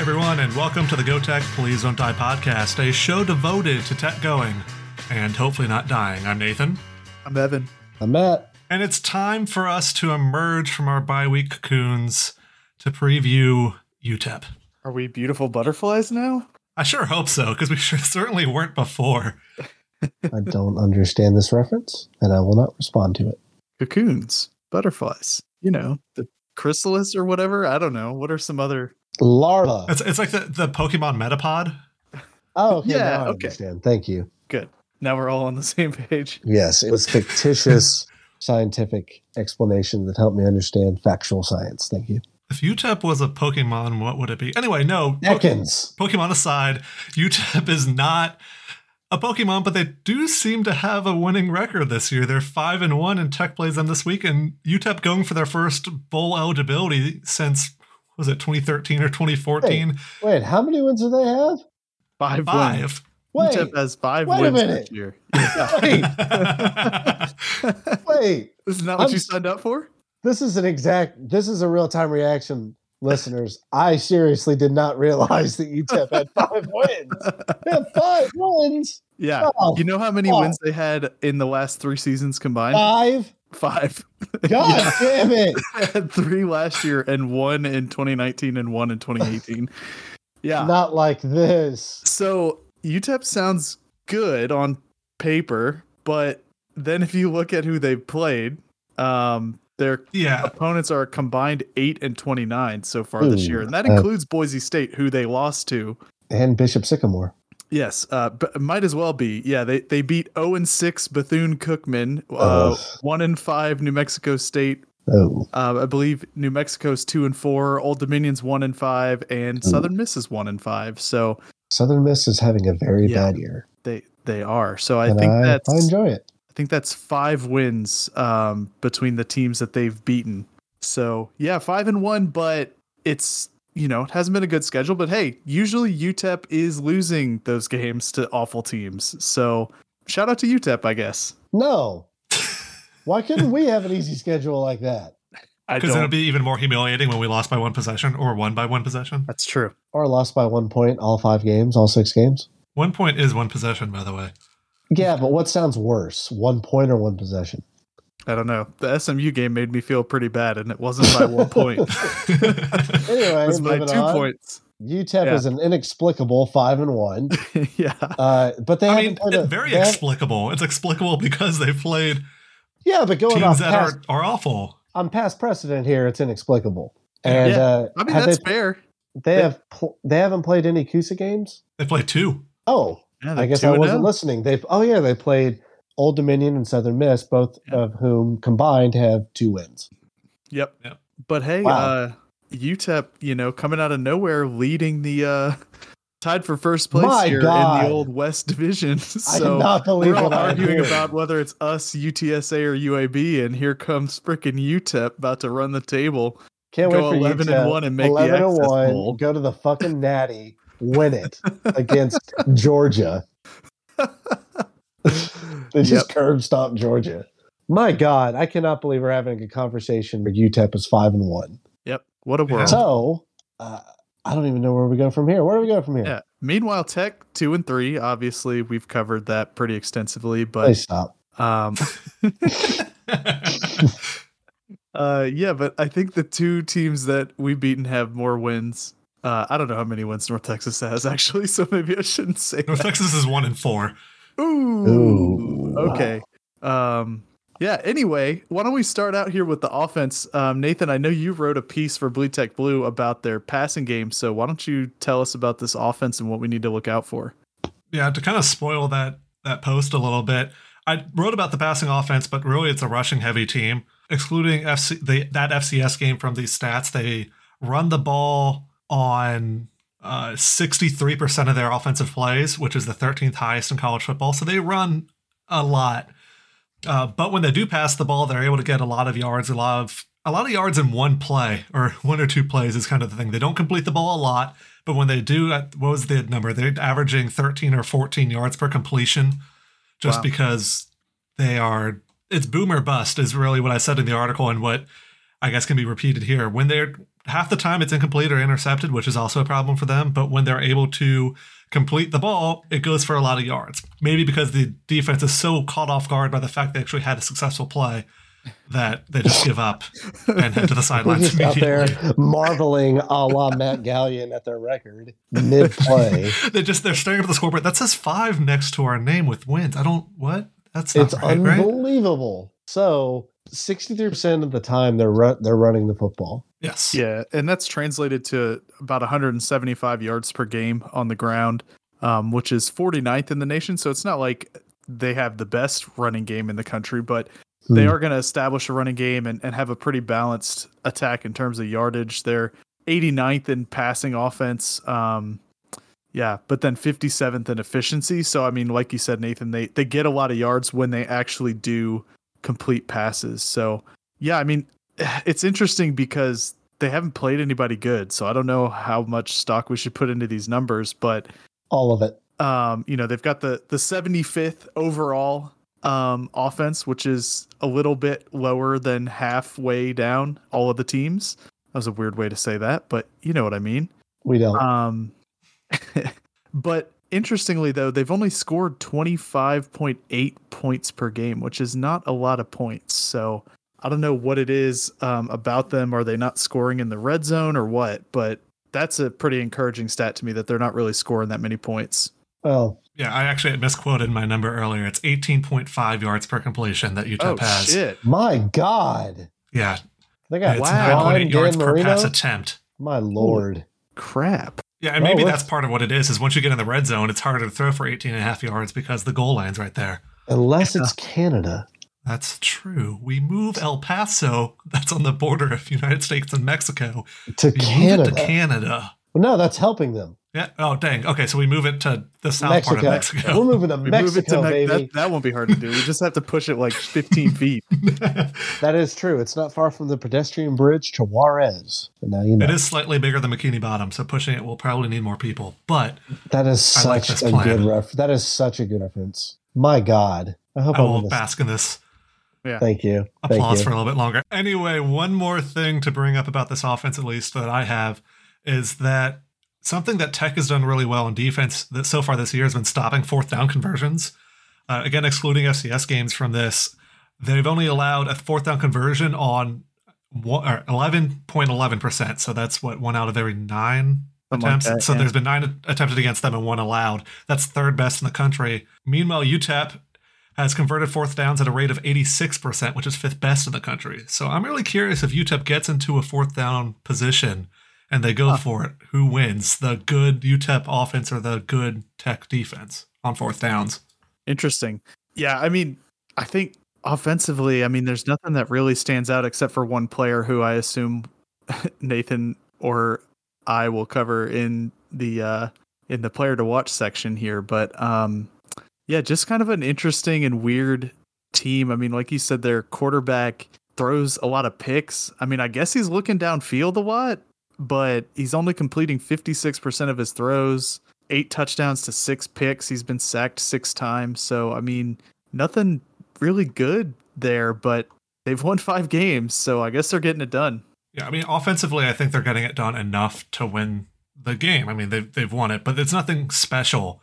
everyone, and welcome to the Go Tech Please Don't Die podcast, a show devoted to tech going and hopefully not dying. I'm Nathan, I'm Evan. I'm Matt. and it's time for us to emerge from our bye week cocoons to preview UTEP. Are we beautiful butterflies now? I sure hope so, because we sure certainly weren't before. I don't understand this reference, and I will not respond to it. Cocoons, butterflies. You know, the chrysalis or whatever. I don't know. What are some other? Larva. It's, it's like the, the Pokemon Metapod. Oh, okay. Yeah, now I okay. understand. Thank you. Good. Now we're all on the same page. Yes, it was fictitious scientific explanation that helped me understand factual science. Thank you. If UTEP was a Pokemon, what would it be? Anyway, no. Po- Ekans. Pokemon aside, UTEP is not a Pokemon, but they do seem to have a winning record this year. They're five and one, and Tech plays them this week. And UTEP going for their first bowl eligibility since was it 2013 or 2014? Wait, how many wins do they have? Five. Wins. Five. Wait, UTEP has five wait a wins minute. this year. wait, wait. This is not what I'm you signed up for. This is an exact. This is a real time reaction, listeners. I seriously did not realize that UTEP had five wins. They have five wins. Yeah. Oh, You know how many wins they had in the last three seasons combined? Five. Five. God damn it. They had three last year and one in 2019 and one in 2018. Yeah. Not like this. So UTEP sounds good on paper, but then if you look at who they've played, um, their yeah. opponents are combined eight and 29 so far this year, and that uh, includes Boise State, who they lost to. And Bishop Sycamore. Yes, uh, but might as well be. Yeah, they they beat 0 and 6 Bethune Cookman, uh, Ugh. 1 and 5 New Mexico State. Oh, Uh, I believe New Mexico's 2 and 4, Old Dominion's 1 and 5, and Southern Miss is 1 and 5. So Southern Miss is having a very Yeah. bad year. they they are. So I and think I, that's I enjoy it. I think that's five wins um, between the teams that they've beaten. So yeah, five and one, but it's you know it hasn't been a good schedule. But hey, usually UTEP is losing those games to awful teams. So shout out to UTEP, I guess. No. Why couldn't we have an easy schedule like that? Because it'll be even more humiliating when we lost by one possession or won by one possession. That's true. Or lost by one point all five games, all six games? One point is one possession, by the way. Yeah, but what sounds worse? One point or one possession? I don't know. The SMU game made me feel pretty bad, and it wasn't by one point. it Anyway, was by moving two on. points. UTEP Yeah. is an inexplicable five and one. yeah. Uh, but they I haven't mean, played it's a- very they haven't- explicable. It's explicable because they've played Yeah, but going off teams that past, are, are awful. on past precedent here, it's inexplicable. And Yeah. uh, I mean that's they, fair. they They- have pl- they haven't played any Kusa games. They played two. Oh, Yeah, I guess I wasn't listening. They oh yeah, they played Old Dominion and Southern Miss, both Yeah. of whom combined have two wins. Yep. Yep. But hey, Wow. uh UTEP, you know, coming out of nowhere, leading the uh tied for first place My here in the old West Division. I So cannot believe we're all what arguing hearing. about whether it's us, UTSA, or UAB, and here comes frickin' UTEP about to run the table. Can't go wait for 11 and UTEP. 1 and make the 11 and Access 1, Bowl. Go to the fucking Natty, win it against Georgia. They just curb stomp Georgia. My God, I cannot believe we're having a good conversation where UTEP is five and one. Yep. What a world. So uh, I don't even know where we go from here. Where do we go from here? Yeah. Meanwhile, Tech two and three. Obviously, we've covered that pretty extensively, Please but stop. um, Uh, yeah, but I think the two teams that we've beaten have more wins. Uh, I don't know how many wins North Texas has actually, so maybe I shouldn't say. North that. Texas is one in four. Ooh, Ooh. okay. Um, yeah. Anyway, why don't we start out here with the offense? Um, Nathan, I know you wrote a piece for Blue Tech Blue about their passing game, so why don't you tell us about this offense and what we need to look out for? Yeah, to kind of spoil that that post a little bit, I wrote about the passing offense, but really it's a rushing heavy team. Excluding FC the, that FCS game from these stats, they run the ball on uh, 63% of their offensive plays, which is the 13th highest in college football. So they run a lot. Uh, but when they do pass the ball, they're able to get a lot of yards, a lot of a lot of yards in one play or one or two plays is kind of the thing. They don't complete the ball a lot, but when they do, what was the number? They're averaging 13 or 14 yards per completion, just Wow. because they are. It's boomer bust is really what I said in the article and what I guess can be repeated here. When they're half the time it's incomplete or intercepted, which is also a problem for them. But when they're able to complete the ball, it goes for a lot of yards. Maybe because the defense is so caught off guard by the fact they actually had a successful play that they just give up and head to the sidelines out there marveling a la Matt Gallion at their record mid play. they just they're staring at the scoreboard. That says five next to our name with wins. I don't what? That's not It's right, right? unbelievable. So, 63% of the time they're run, they're running the football. Yes. Yeah, and that's translated to about 175 yards per game on the ground, um, which is 49th in the nation. So it's not like they have the best running game in the country, but they Hmm. are going to establish a running game and, and have a pretty balanced attack in terms of yardage. They're 89th in passing offense. Um, yeah, but then 57th in efficiency. So I mean, like you said, Nathan, they they get a lot of yards when they actually do complete passes. So yeah, I mean, it's interesting because they haven't played anybody good. So I don't know how much stock we should put into these numbers, but All of it. um, you know, they've got the the 75th overall um offense, which is a little bit lower than halfway down all of the teams. That was a weird way to say that, but you know what I mean. We don't. Um, but interestingly, though, they've only scored 25.8 points per game, which is not a lot of points. So I don't know what it is um, about them. Are they not scoring in the red zone or what? But that's a pretty encouraging stat to me that they're not really scoring that many points. well, Yeah, I actually had misquoted my number earlier. It's 18.5 yards per completion that UTEP oh, has. shit. my God. Yeah, They got it's Wow. 9.8 yards Dan per pass attempt. My Lord. Crap. Yeah, and Well, maybe let's- that's part of what it is, is once you get in the red zone, it's harder to throw for 18 and a half yards because the goal line's right there. Unless it's Canada. That's true. We move El Paso, that's on the border of United States and Mexico. To We Canada. to Canada. Well, no, that's helping them. Yeah. Oh, dang. Okay, so we move it to the south Mexico. part of Mexico. We're moving to We Mexico, move it to Me- baby. that, that won't be hard to do. We just have to push it like 15 feet. That is true. It's not far from the pedestrian bridge to Juarez. And now you know. It is slightly bigger than Bikini Bottom, so pushing it will probably need more people. But That is I like such this a plan. good ref. That is such a good reference. My God. I hope I I'm will in this. bask in this Thank you. Thank applause you. for a little bit longer. Anyway, one more thing to bring up about this offense, at least that I have, is that something that Tech has done really well in defense that so far this year has been stopping fourth down conversions. Uh, again, excluding FCS games from this, they've only allowed a fourth down conversion on 11.11%. So that's what one out of every nine Something like attempts. that, so yeah. there's been nine attempted against them and one allowed. That's third best in the country. Meanwhile, UTEP has converted fourth downs at a rate of 86%, which is fifth best in the country. So I'm really curious if UTEP gets into a fourth down position and they go for it, who wins? The good UTEP offense or the good Tech defense on fourth downs? Interesting. Yeah, I mean, I think offensively, I mean, there's nothing that really stands out except for one player who I assume Nathan or I will cover in the uh in the player to watch section here, but um yeah, just kind of an interesting and weird team. I mean, like you said their quarterback throws a lot of picks. I mean, I guess he's looking downfield a lot, but he's only completing 56% of his throws eight touchdowns to six picks. He's been sacked six times. So, I mean, nothing really good there, but they've won five games. So I guess they're getting it done. Yeah, I mean, offensively, I think they're getting it done enough to win the game. I mean, they've, they've won it, but it's nothing special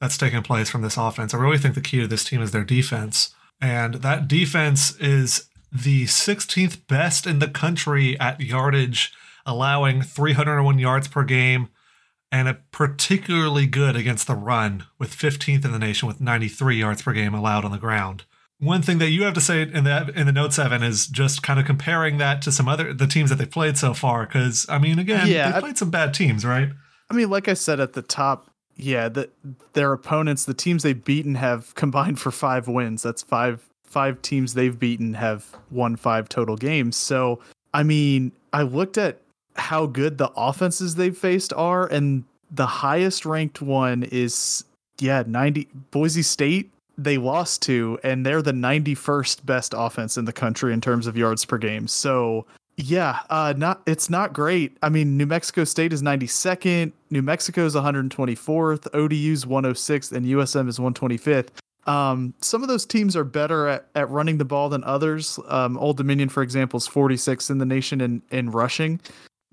that's taking place from this offense. I really think the key to this team is their defense. And that defense is the 16th best in the country at yardage, allowing 301 yards per game, and a particularly good against the run, with 15th in the nation with 93 yards per game allowed on the ground. One thing that you have to say in the in the note seven is just kind of comparing that to some other the teams that they've played so far. Because I mean, again, Yeah, they've played some bad teams, right? I mean, like I said at the top, yeah, the, their opponents, the teams they've beaten, have combined for five wins. That's five five teams they've beaten have won five total games. So, I mean, I looked at how good the offenses they've faced are, and the highest ranked one is yeah, ninety Boise State. They lost to, and they're the ninety first best offense in the country in terms of yards per game. So yeah, uh, not it's not great. I mean, New Mexico State is 92nd, New Mexico is 124th, ODU's 106th, and USM is 125th. Um, some of those teams are better at, at running the ball than others. Um, Old Dominion, for example, is 46 in the nation in, in rushing.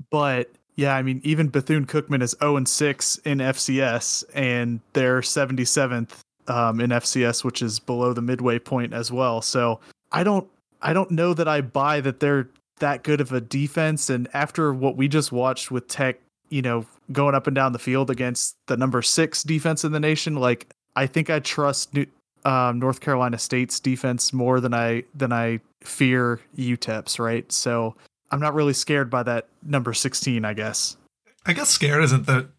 But yeah, I mean, even Bethune Cookman is 0 and 6 in FCS, and they're 77th um, in FCS, which is below the midway point as well. So I don't, I don't know that I buy that they're that good of a defense. And after what we just watched with Tech, you know, going up and down the field against the number six defense in the nation, like I think I trust New, um, North Carolina State's defense more than I than I fear UTEP's. Right, so I'm not really scared by that number 16. I guess. I guess scared isn't the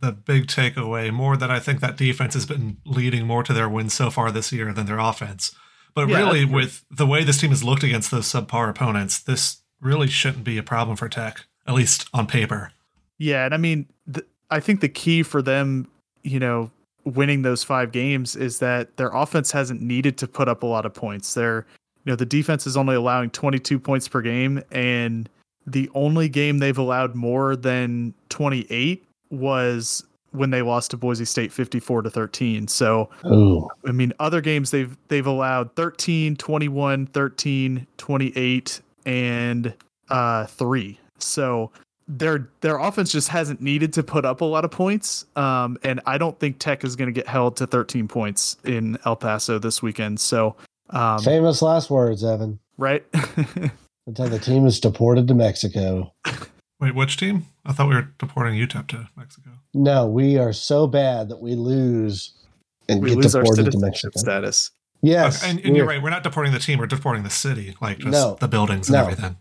the big takeaway. More that I think that defense has been leading more to their wins so far this year than their offense. But Yeah, really, with the way this team has looked against those subpar opponents, this really shouldn't be a problem for Tech, at least on paper. Yeah, and I mean, th- I think the key for them, you know, winning those five games is that their offense hasn't needed to put up a lot of points. They're, you know, the defense is only allowing 22 points per game, and the only game they've allowed more than 28 was when they lost to Boise State 54 to 13. So, Ooh. I mean, other games they've they've allowed 13, 21, 13, 28 and uh 3. So, their their offense just hasn't needed to put up a lot of points. Um and I don't think Tech is going to get held to 13 points in El Paso this weekend. So, um Famous last words, Evan. right? Until the team is deported to Mexico. Wait, which team? I thought we were deporting UTEP to Mexico. No, we are so bad that we lose and we get lose our deported to citizenship Mexico. status. Yes, Okay, and, and you're we're- right. We're not deporting the team. We're deporting the city, like just No. the buildings and No. everything.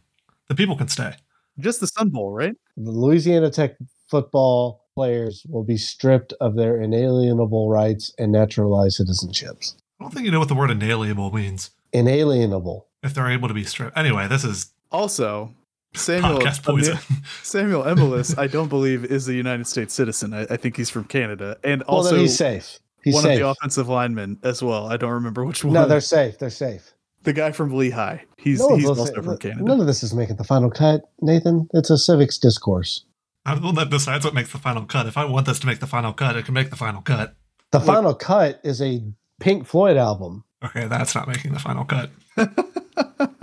The people can stay. Just the Sun Bowl, right? The Louisiana Tech football players will be stripped of their inalienable rights and naturalized citizenships. I don't think you know what the word inalienable means. Inalienable. If they're able to be stripped. Anyway, this is Also, Samuel podcast poison. Samuel Emilus, I don't believe is a United States citizen. I, I think he's from Canada, and well, also then he's safe. He's one safe. of the offensive linemen as well. I don't remember which one. no, they're safe. They're safe. the guy from Lehigh. He's No, he's also from Canada. None of this is making the final cut, Nathan. It's a civics discourse. I'm the one that decides what makes the final cut. If I want this to make the final cut, it can make the final cut. The Look- final cut is a Pink Floyd album. Okay, that's not making the final cut.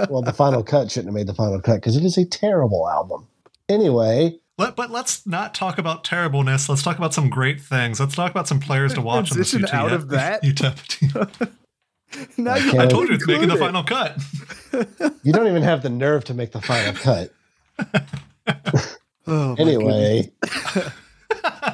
Well, the final cut shouldn't have made the final cut because it is a terrible album. Anyway, Let, but let's not talk about terribleness. Let's talk about some great things. Let's talk about some players to watch on this Transition UTEP, out of that? UTEP team. now I you I told you it's making the include final cut. you don't even have the nerve to make the final cut. Oh, my Anyway,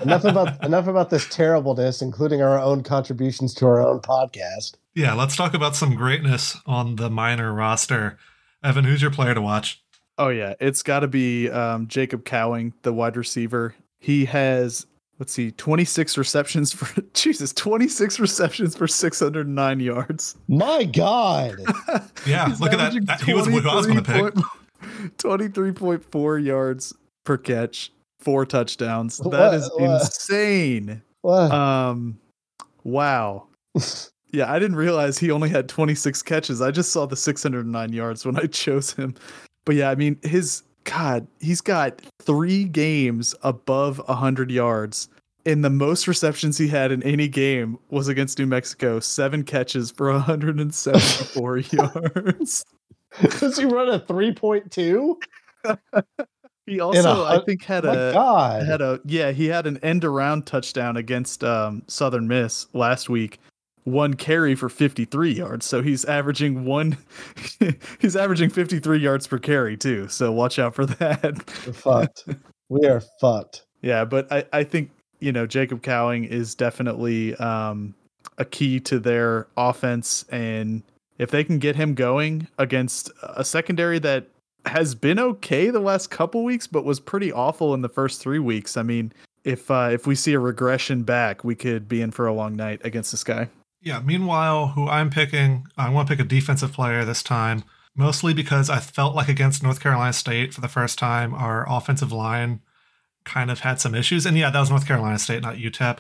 enough about enough about this terribleness, including our own contributions to our own podcast. Yeah, let's talk about some greatness on the minor roster. Evan, who's your player to watch? Oh yeah, it's got to be um, Jacob Cowing, the wide receiver. He has let's see, 26 receptions for Jesus, 26 receptions for 609 yards. My God, Yeah, He's look at that. that. He was who I was going to pick. 23.4 yards per catch, four touchdowns. That What- is what? insane. What? Um, wow. Yeah, I didn't realize he only had 26 catches. I just saw the 609 yards when I chose him. But yeah, I mean, his God, he's got three games above 100 yards. And the most receptions he had in any game was against New Mexico, seven catches for 174 yards. Does he run a three point two? He also, I think, had a God, had a yeah he had an end around touchdown against um, southern miss last week. One carry for 53 yards. So he's averaging one he's averaging 53 yards per carry too. So watch out for that. We're fucked. We are fucked. yeah but i i think you know jacob cowing is definitely um a key to their offense. And if they can get him going against a secondary that has been okay the last couple weeks but was pretty awful in the first 3 weeks i mean if uh, if we see a regression back we could be in for a long night against this guy Yeah. Meanwhile, who I'm picking, I want to pick a defensive player this time, mostly because I felt like against North Carolina State for the first time, our offensive line kind of had some issues. And yeah, that was North Carolina State, not UTEP.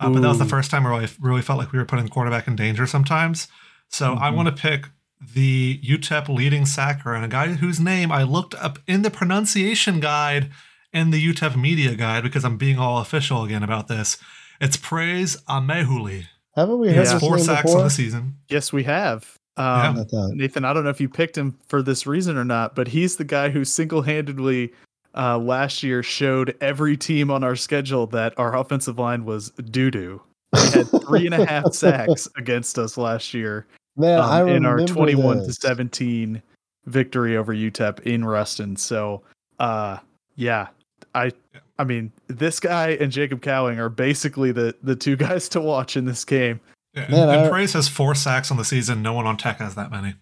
Uh, but that was the first time where I really felt like we were putting the quarterback in danger sometimes. So I Mhm. want to pick the UTEP leading sacker and a guy whose name I looked up in the pronunciation guide and the UTEP media guide because I'm being all official again about this. It's Praise Amaewhule. Haven't we He heard has four sacks before? on the season. yes we have um, I thought. Nathan, I don't know if you picked him for this reason or not, but he's the guy who single-handedly uh, last year showed every team on our schedule that our offensive line was doo doo. They had three and a half sacks against us last year Man, I um, in our 21 to 17 victory over UTEP in Ruston. So, uh, yeah, I, I mean, this guy and Jacob Cowing are basically the the two guys to watch in this game. Yeah, and, Man, and I- Praise has four sacks on the season. No one on Tech has that many.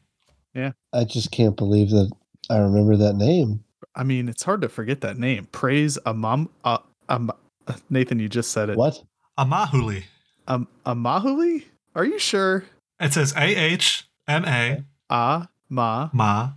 Yeah, I just can't believe that I remember that name. I mean, it's hard to forget that name. Praise Amam, uh, um, Nathan, you just said it. What? Amaewhule. Um, Amaewhule? Are you sure? It says A H M A Ah, ma, Ma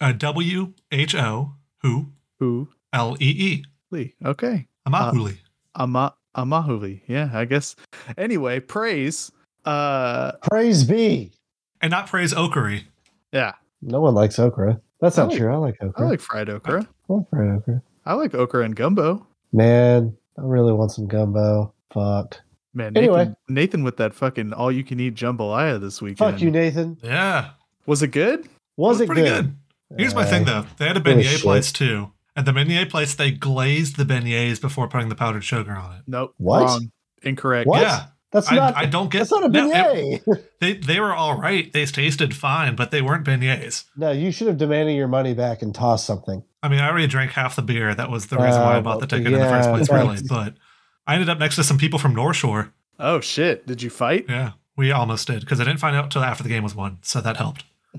uh, W H O who who, L E E. Lee. Okay. Amaewhule. Ama, Amaewhule. Yeah, I guess. Anyway, praise. Uh, Praise be. and not Praise Okery. yeah, No one likes okra. That's I not like- true. I like okra. I like fried okra. I like fried okra. I like okra and gumbo. Man, I really want some gumbo. Fuck. Man, Anyway. Nathan, Nathan with that fucking all you can eat jambalaya this weekend. Fuck you, Nathan. Yeah. Was it good? Was, it pretty good? Here's my thing though. They had a it beignet place too. At the beignet place, they glazed the beignets before putting the powdered sugar on it. Nope. What? Wrong. Incorrect. What? Yeah. That's I, not. I don't get that's not a no, it- beignet. they they were all right. They tasted fine, but they weren't beignets. no, you should have demanded your money back and tossed something. I mean, I already drank half the beer. That was the reason why I Uh, bought the ticket in the first place, really. But I ended up next to some people from North Shore. Oh shit! Did you fight? Yeah, we almost did because I didn't find out till after the game was won, so that helped.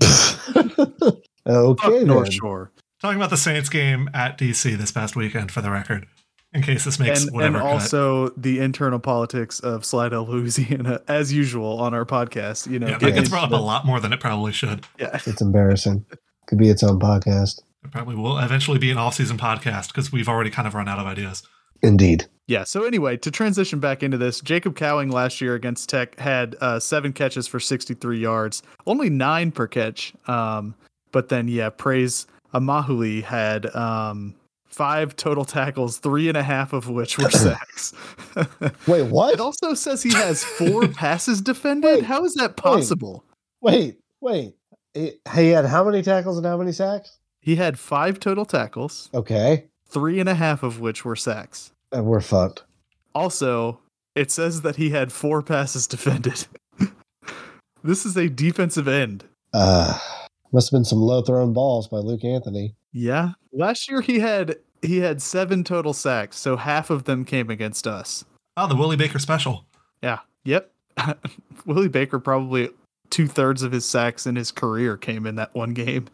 okay, Fuck. North Shore. Talking about the Saints game at DC this past weekend, for the record, in case this makes And, and whatever cut. also the internal politics of Slidell, Louisiana, as usual on our podcast. You know, yeah, that gets brought up a lot more than it probably should. Yeah. It's embarrassing. Could be its own podcast. It probably will eventually be an off-season podcast because we've already kind of run out of ideas. Indeed. Yeah. So anyway, to transition back into this, Jacob Cowing last year against Tech had uh, seven catches for 63 yards, only nine per catch. Um, but then yeah, praise Amaewhule had um, five total tackles, three and a half of which were sacks. Wait, what? it also says he has four passes defended. Wait, How is that possible? Wait, wait. It- he had how many tackles and how many sacks? He had five total tackles, Okay. Three and a half of which were sacks. And we're fucked. Also, it says that he had four passes defended. this is a defensive end. Uh must have been some low thrown balls by Luke Anthony. Yeah. Last year he had he had seven total sacks, so half of them came against us. Oh, the Willie Baker special. Yeah. Yep. Willie Baker probably two thirds of his sacks in his career came in that one game.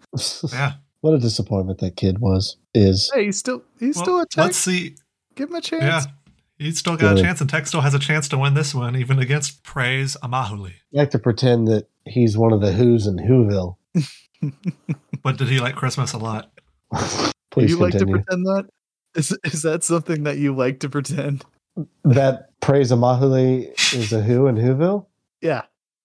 Yeah. what a disappointment that kid was. Is Hey, he's still he's Well, still a tech. let's see. Give him a chance. Yeah. He's still got a chance, and Tech still has a chance to win this one, even against Praise Amaewhule. I like to pretend that he's one of the Who's in Whoville. But did he like Christmas a lot? Please you like to pretend that? Is is that something that you like to pretend? that praise Amaewhule is a Who in Whoville? Yeah.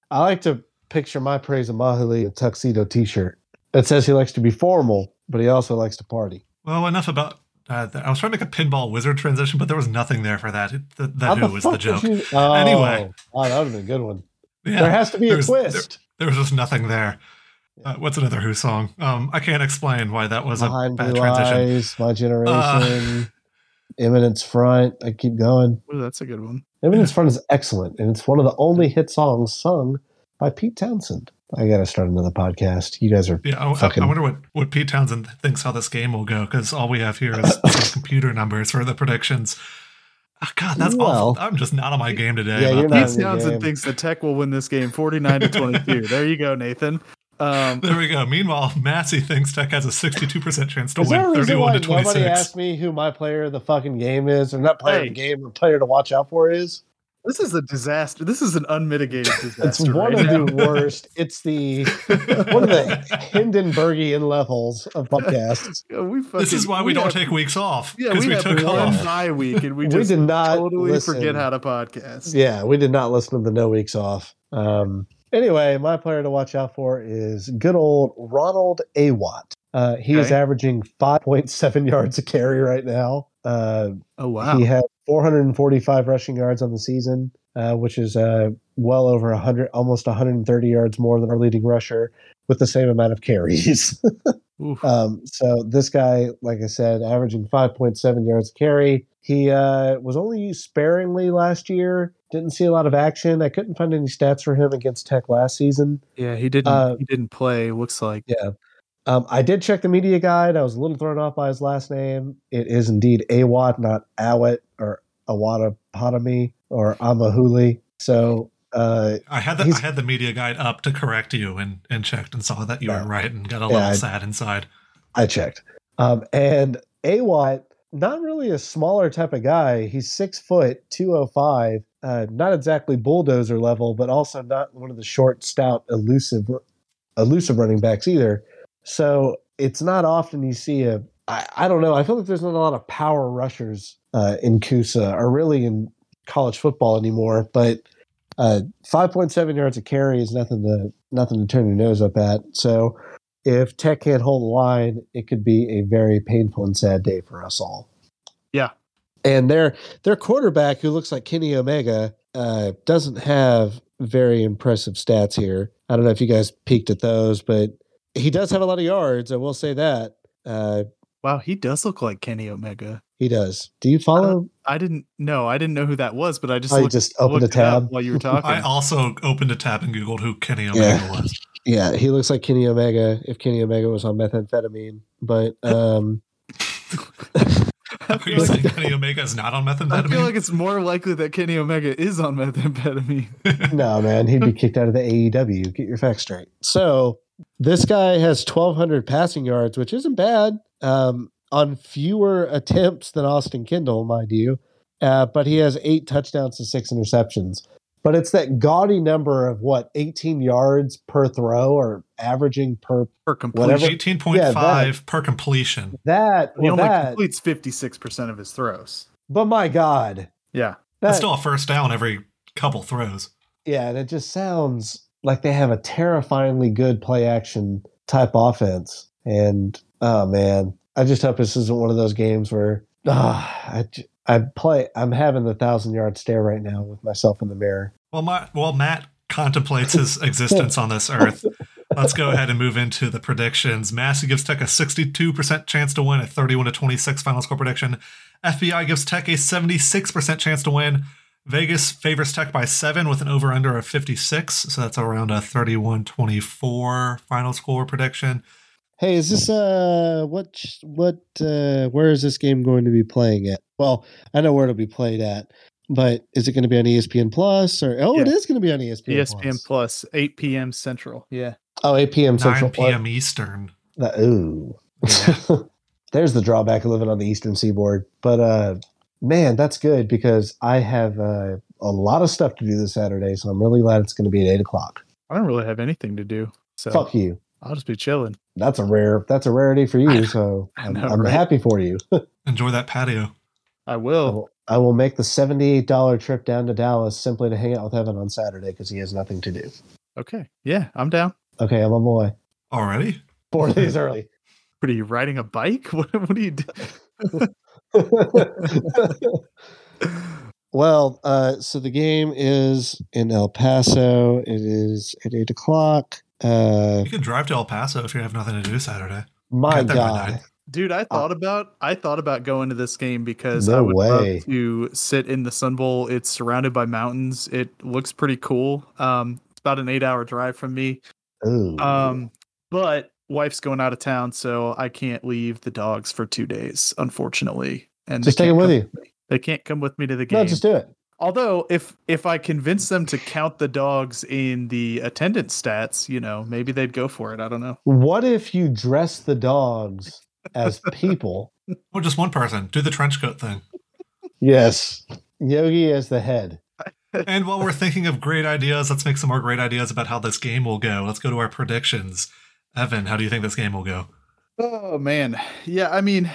I like to picture my praise Amaewhule in a tuxedo T-shirt that says he likes to be formal, but he also likes to party. Well, enough about. Uh, th- I was trying to make a pinball wizard transition, but there was nothing there for that. It, the the How Who is the joke. you- Oh, Anyway. oh, that would have been a good one. Yeah, there has to be a twist. There was just nothing there. Uh, what's another Who song? Um, I can't explain why that was Behind a bad Blue transition. Uh. Eyes, My Generation, Eminence Front. I keep going. Ooh, that's a good one. Eminence Front is excellent, and it's one of the only hit songs sung by Pete Townshend. I got to start another podcast. You guys are Yeah, I, I- Fucking- I wonder what, what Pete Townshend thinks how this game will go because all we have here is computer numbers for the predictions. Ah, God, that's Well. awful. I'm just not on my game today. Yeah, about you're not- Pete Townshend thinks the Tech will win this game 49 to 22. there you go, Nathan. Um, There we go. Meanwhile, Massey thinks Tech has a 62% chance to Is there a win 31 why to nobody 26. asked me who my player of the fucking game is, or not player of Hey. the game, or player to watch out for is? This is a disaster. This is an unmitigated disaster. It's one right of now. the worst. It's the one of the Hindenburgian levels of podcasts. Yeah, we fucking, This is why we, don't have- take weeks off Yeah, we, we, took one off. bye week and we We did not totally listen. forget how to podcast. Yeah, we did not listen to the no weeks off. Um, anyway, my player to watch out for is good old Ronald Awatt. Uh, he is averaging 5.7 yards a carry right now. Uh, Oh wow. He had 445 rushing yards on the season, uh, which is uh, well over 100, almost 130 yards more than our leading rusher with the same amount of carries. Um, so this guy, like I said, averaging 5.7 yards a carry. He uh, was only used sparingly last year. Didn't see a lot of action. I couldn't find any stats for him against Tech last season. yeah, he didn't. uh, he didn't play. Looks like. Yeah. Um, I did check the media guide. I was a little thrown off by his last name. It is indeed Awatt, not Awat or Awatapotami or Amaewhule. So uh, I had the I had the media guide up to correct you and, and checked and saw that you Yeah. were right and got a Yeah, little I- sad inside. I checked. Um, and Awatt, not really a smaller type of guy. He's six foot, 205, uh, not exactly bulldozer level, but also not one of the short, stout, elusive, elusive running backs either. So it's not often you see a, I, I don't know. I feel like there's not a lot of power rushers uh, in Kusa or really in college football anymore. But uh, 5.7 yards a carry is nothing to nothing to turn your nose up at. So if Tech can't hold the line, it could be a very painful and sad day for us all. Yeah. And their their quarterback, who looks like Kenny Omega, uh, doesn't have very impressive stats here. I don't know if you guys peeked at those, but he does have a lot of yards. I will say that. Uh, Wow, he does look like Kenny Omega. He does. Do you follow? I didn't know. I didn't know who that was, but I just I looked, just opened a looked it up tab. while you were talking. I also opened a tab and googled who Kenny Omega Yeah. was. Yeah, he looks like Kenny Omega if Kenny Omega was on methamphetamine. But um, I Are feel you like- saying Kenny Omega is not on methamphetamine? I feel like it's more likely that Kenny Omega is on methamphetamine. no, man, he'd be kicked out of the AEW. Get your facts straight. So this guy has 1,200 passing yards, which isn't bad um, on fewer attempts than Austin Kendall, mind you. Uh, but he has eight touchdowns to six interceptions. But it's that gaudy number of what 18 yards per throw or averaging per For completion, 18.5 Yeah, per completion. that. he only that. completes fifty six percent of his throws. But my God, Yeah, That's still a first down every couple throws. yeah, and it just sounds like they have a terrifyingly good play action type offense. And oh man, I just hope this isn't one of those games where ah, I, I play. I'm having the thousand yard stare right now with myself in the mirror. Well, my, while Matt contemplates his existence on this earth, let's go ahead and move into the predictions. Massey gives Tech a 62% chance to win, a 31 to 26 final score prediction. FPI gives Tech a 76% chance to win. Vegas favors Tech by seven with an over under of 56. So that's around a 31 24 final score prediction. Hey, is this uh what what uh where is this game going to be playing at? Well, I know where it'll be played at, but is it going to be on ESPN Plus or oh, it Yeah. is going to be on ESPN. ESPN Plus. Plus, eight p.m. Central. Yeah, Oh, 8 p.m. 9 Central. p.m. Eastern. Uh, ooh. Yeah. There's the drawback of living on the eastern seaboard. But uh man, that's good because I have uh, a lot of stuff to do this Saturday, so I'm really glad it's going to be at eight o'clock. I don't really have anything to do, so Fuck you. I'll just be chilling. That's a rare. That's a rarity for you. So I I'm, know, I'm right? happy for you. Enjoy that patio. I I will. will, I will make the seventy-eight dollar trip down to Dallas simply to hang out with Evan on Saturday because he has nothing to do. Okay, yeah, I'm down. Okay, I'm on my way. Already? Four days early. What are you riding a bike? What, what are you doing? well, uh, so the game is in El Paso. It is at eight o'clock. Uh, You can drive to El Paso if you have nothing to do Saturday. my Get there God. Dude, I thought about I thought about going to this game because No I would way. love to sit in the Sun Bowl. It's surrounded by mountains. It looks pretty cool. Um, it's about an eight hour drive from me. Ooh. Um, but wife's going out of town, so I can't leave the dogs for two days, unfortunately. And Just they take can't 'em with come you. me. They can't come with me to the game. no, just do it. Although, if if I convince them to count the dogs in the attendance stats, you know, maybe they'd go for it. I don't know. What if you dress the dogs as people? Or just one person. Do the trench coat thing. yes. Yogi as the head. And while we're thinking of great ideas, let's make some more great ideas about how this game will go. Let's go to our predictions. Evan, how do you think this game will go? Oh man, yeah. I mean,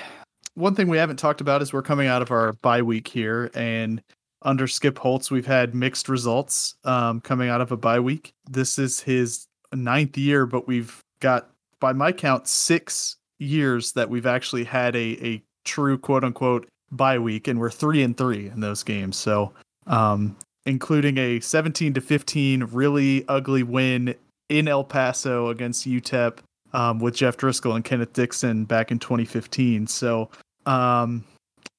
one thing we haven't talked about is we're coming out of our bye week here, and under Skip Holtz, we've had mixed results um, coming out of a bye week. This is his ninth year, but we've got, by my count, six years that we've actually had a a true quote unquote bye week, and we're three and three in those games. So, um, including a 17 to 15 really ugly win in El Paso against UTEP um, with Jeff Driskel and Kenneth Dixon back in 2015. So, um,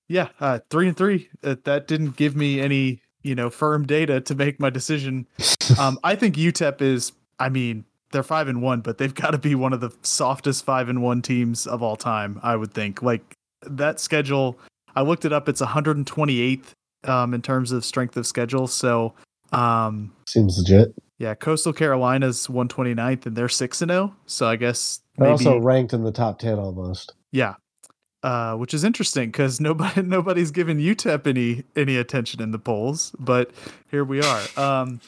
yeah, uh, three and three. Uh, that didn't give me any, you know, firm data to make my decision. Um, I think UTEP is. I mean, they're five and one, but they've got to be one of the softest five and one teams of all time. I would think. Like that schedule, I looked it up. It's 128th um, in terms of strength of schedule. So, um, Seems legit. yeah, Coastal Carolina's 129th, and they're six and zero. So I guess They're also ranked in the top ten almost. yeah, uh, which is interesting because nobody nobody's given UTEP any any attention in the polls, but here we are. Um,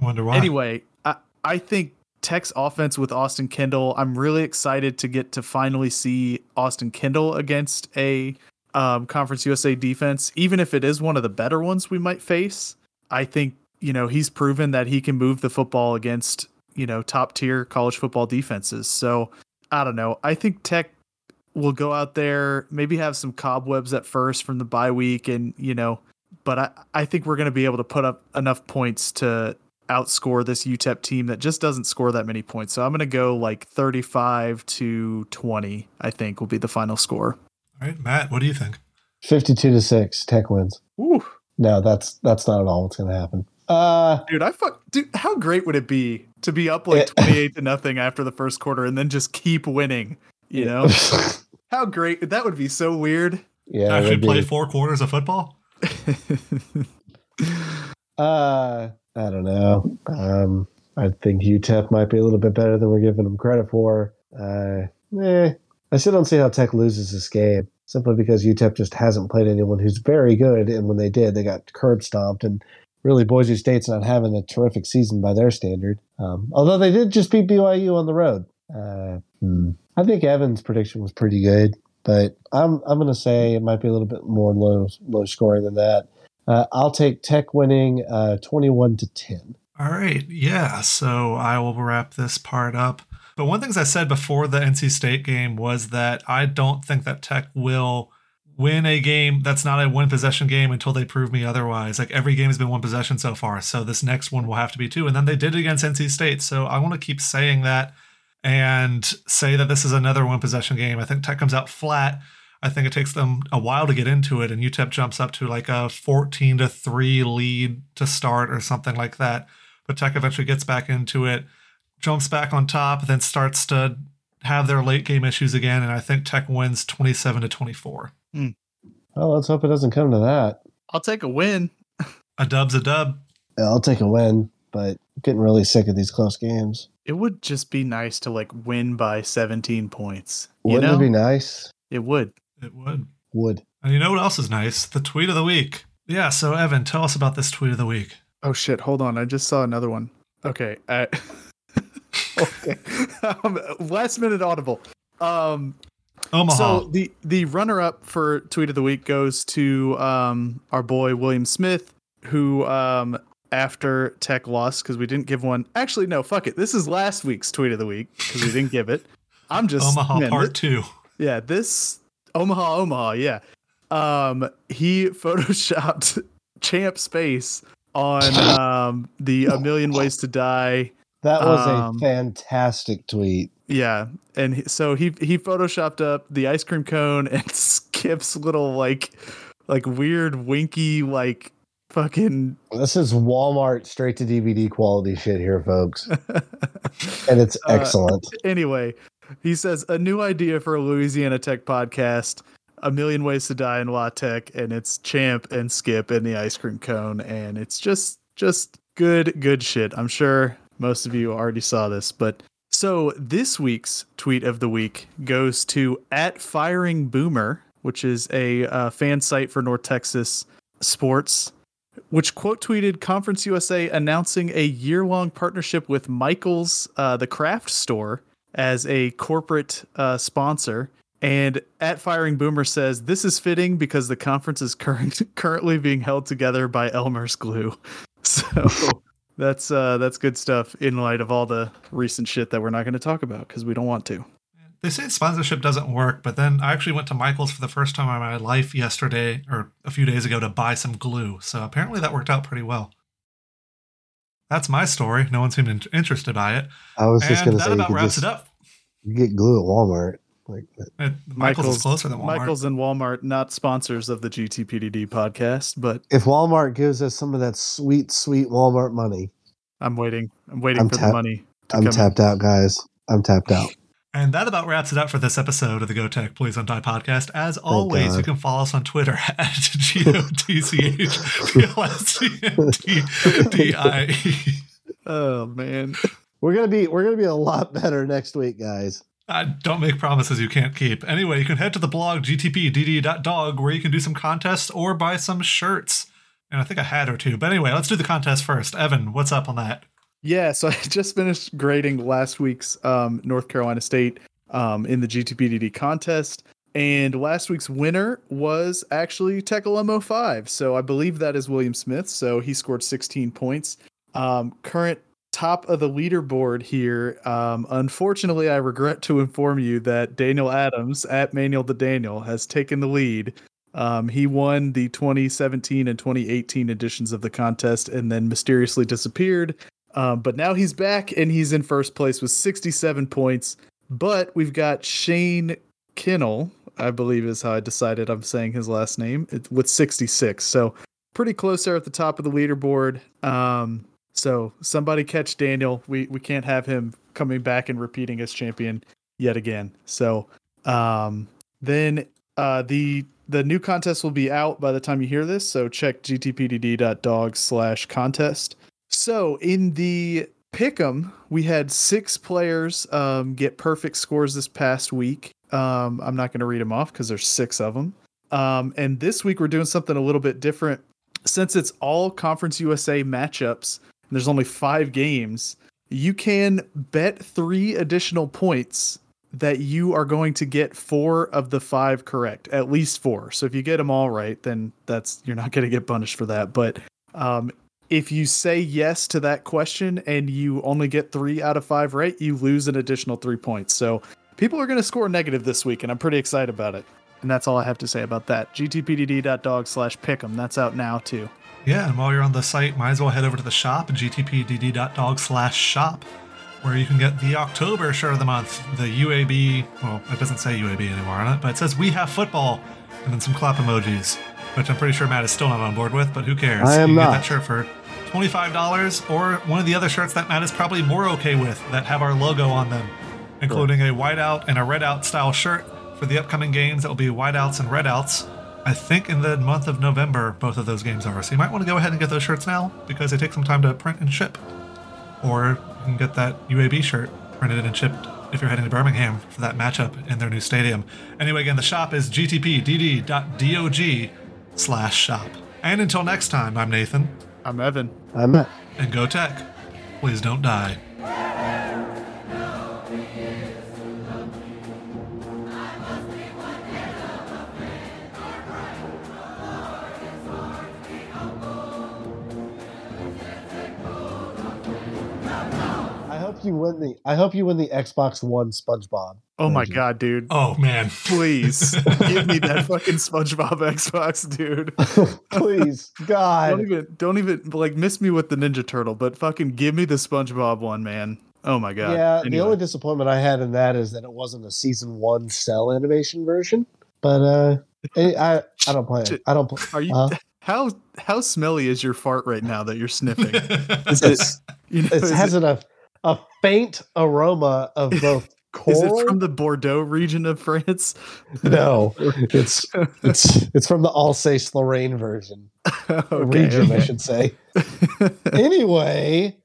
I wonder why. anyway, I I think Tech's offense with Austin Kendall. I'm really excited to get to finally see Austin Kendall against a um, Conference USA defense, even if it is one of the better ones we might face. I think you know he's proven that he can move the football against you know top tier college football defenses. So I don't know. I think Tech will go out there, maybe have some cobwebs at first from the bye week, and you know, but I I think we're going to be able to put up enough points to outscore this UTEP team that just doesn't score that many points. So I'm going to go like 35 to 20. I think will be the final score. All right, Matt, what do you think? Fifty-two to six. Tech wins. Ooh. No, that's that's not at all what's going to happen. Uh, Dude, I fuck. Dude, how great would it be to be up like Yeah. 28 to nothing after the first quarter and then just keep winning? You know, how great that would be. So weird. yeah, it Actually, would be. play four quarters of football. Uh, I don't know. Um, I think UTEP might be a little bit better than we're giving them credit for. Uh, eh, I still don't see how Tech loses this game simply because UTEP just hasn't played anyone who's very good, and when they did, they got curb stomped. And really, Boise State's not having a terrific season by their standard. Um, although they did just beat BYU on the road. Uh, hmm. I think Evan's prediction was pretty good, but I'm I'm going to say it might be a little bit more low low scoring than that. Uh, I'll take Tech winning uh, 21 to 10. All right, yeah. So I will wrap this part up. But one thing I said before the NC State game was that I don't think that Tech will win a game that's not a one possession game until they prove me otherwise. Like every game has been one possession so far. So this next one will have to be two. And then they did it against NC State. So I want to keep saying that and say that this is another one possession game. I think Tech comes out flat. I think it takes them a while to get into it, and UTEP jumps up to like a 14 to 3 lead to start or something like that. But Tech eventually gets back into it, jumps back on top, then starts to have their late game issues again. And I think Tech wins 27 to 24. Hmm. Well, let's hope it doesn't come to that. I'll take a win. A dub's a dub. Yeah, I'll take a win, but getting really sick of these close games. It would just be nice to like win by 17 points. You Wouldn't know, it be nice? it would. It would. Would. And you know what else is nice? The tweet of the week. Yeah, so Evan, tell us about this tweet of the week. Oh shit! Hold on, I just saw another one. Okay. I, okay. um, last minute audible. Um. Omaha. So the the runner up for tweet of the week goes to um our boy William Smith, who um after Tech lost because we didn't give one. Actually, no, fuck it. This is last week's tweet of the week because we didn't give it. I'm just Omaha man, part thi- two. yeah, this Omaha, Omaha, yeah. Um, he photoshopped Champ Space on um the A Million Ways to Die. That was Um, a fantastic tweet. Yeah, and he, so he he photoshopped up the ice cream cone and Skip's little like like weird winky like fucking This is Walmart straight to DVD quality shit here, folks. And it's Uh, excellent. anyway, he says a new idea for a Louisiana Tech podcast, A Million Ways to Die in La Tech, and it's Champ and Skip and the ice cream cone, and it's just just good good shit. I'm sure most of you already saw this, but so this week's tweet of the week goes to at Firing Boomer, which is a uh, fan site for North Texas sports which quote tweeted Conference USA announcing a year long partnership with Michael's, uh, the craft store, as a corporate uh, sponsor. And at Firing Boomer says, This is fitting because the conference is current, currently being held together by Elmer's glue. So that's uh, that's good stuff in light of all the recent shit that we're not going to talk about because we don't want to. They say sponsorship doesn't work, but then I actually went to Michael's for the first time in my life yesterday or a few days ago to buy some glue. So apparently that worked out pretty well. That's my story. No one seemed in- interested by it. I was just going to say, you about could wraps just, it up. You get glue at Walmart. Like It, Michael's, is closer than Walmart. Michael's and Walmart, not sponsors of the GTPDD podcast, but if Walmart gives us some of that sweet, sweet Walmart money, I'm waiting. I'm waiting I'm for tap- the money. to I'm come in. tapped out, guys. I'm tapped out. And that about wraps it up for this episode of the Go Tech Please Don't Die podcast. As always, God. you can follow us on Twitter at G-O-T-C-H-P-L-S-C-N-T-D-I-E. Oh man. We're gonna be we're gonna be a lot better next week, guys. Uh, don't make promises you can't keep. Anyway, you can head to the blog gtpdd.dog where you can do some contests or buy some shirts. And I think a hat or two. But anyway, let's do the contest first. Evan, what's up on that? Yeah, so I just finished grading last week's um, North Carolina State um, in the GTPDD contest, and last week's winner was actually TechAlum05. So I believe that is William Smith. So he scored 16 points. Um, current top of the leaderboard here. Um, unfortunately, I regret to inform you that Daniel Adams at Manuel the Daniel has taken the lead. Um, he won the 2017 and 2018 editions of the contest and then mysteriously disappeared. Um, but now he's back and he's in first place with 67 points. But we've got Shane Kinnell, I believe is how I decided I'm saying his last name, with 66. So pretty close there at the top of the leaderboard. Um, so somebody catch Daniel. We we can't have him coming back and repeating as champion yet again. So um, then uh, the the new contest will be out by the time you hear this. So check gtpdd.dog slash contest. So in the pick'em, we had six players um, get perfect scores this past week. Um, I'm not going to read them off because there's six of them. Um, and this week we're doing something a little bit different. Since it's all Conference USA matchups, and there's only five games, you can bet three additional points that you are going to get four of the five correct, at least four. So if you get them all right, then that's you're not going to get punished for that. But um, if you say yes to that question and you only get three out of five right, you lose an additional three points. So people are going to score negative this week, and I'm pretty excited about it. And that's all I have to say about that. gtpdd.dog slash pick'em. That's out now too. Yeah, and while you're on the site, might as well head over to the shop, gtpdd.dog slash shop, where you can get the October shirt of the month, the UAB, well, it doesn't say UAB anymore on it, but it says We Have Football, and then some clap emojis, which I'm pretty sure Matt is still not on board with, but who cares? I am you not. get that shirt for $25, or one of the other shirts that Matt is probably more okay with that have our logo on them, including a whiteout and a redout style shirt for the upcoming games that will be whiteouts and redouts. I think in the month of November, both of those games are. So you might want to go ahead and get those shirts now because they take some time to print and ship. Or you can get that UAB shirt printed and shipped if you're heading to Birmingham for that matchup in their new stadium. Anyway, again, the shop is gtpdd.dog slash shop. And until next time, I'm Nathan, I'm Evan. I'm Matt. and go tech. Please don't die. I hope you win the I hope you win the Xbox One SpongeBob. Oh my god, dude. Oh, man. Please give me that fucking SpongeBob Xbox, dude. Please, Don't God. even don't even like miss me with the Ninja Turtle, but fucking give me the SpongeBob one, man. Oh my god. Yeah, the only disappointment I had in that is that it wasn't a season one cell animation version. But uh I I, I don't play it. I don't play Are you uh, how how smelly is your fart right now that you're sniffing? Is it- You know, it is, has it, a a faint aroma of both is it from the Bordeaux region of France? no, it's it's it's from the Alsace Lorraine version okay, region, I should say. Anyway,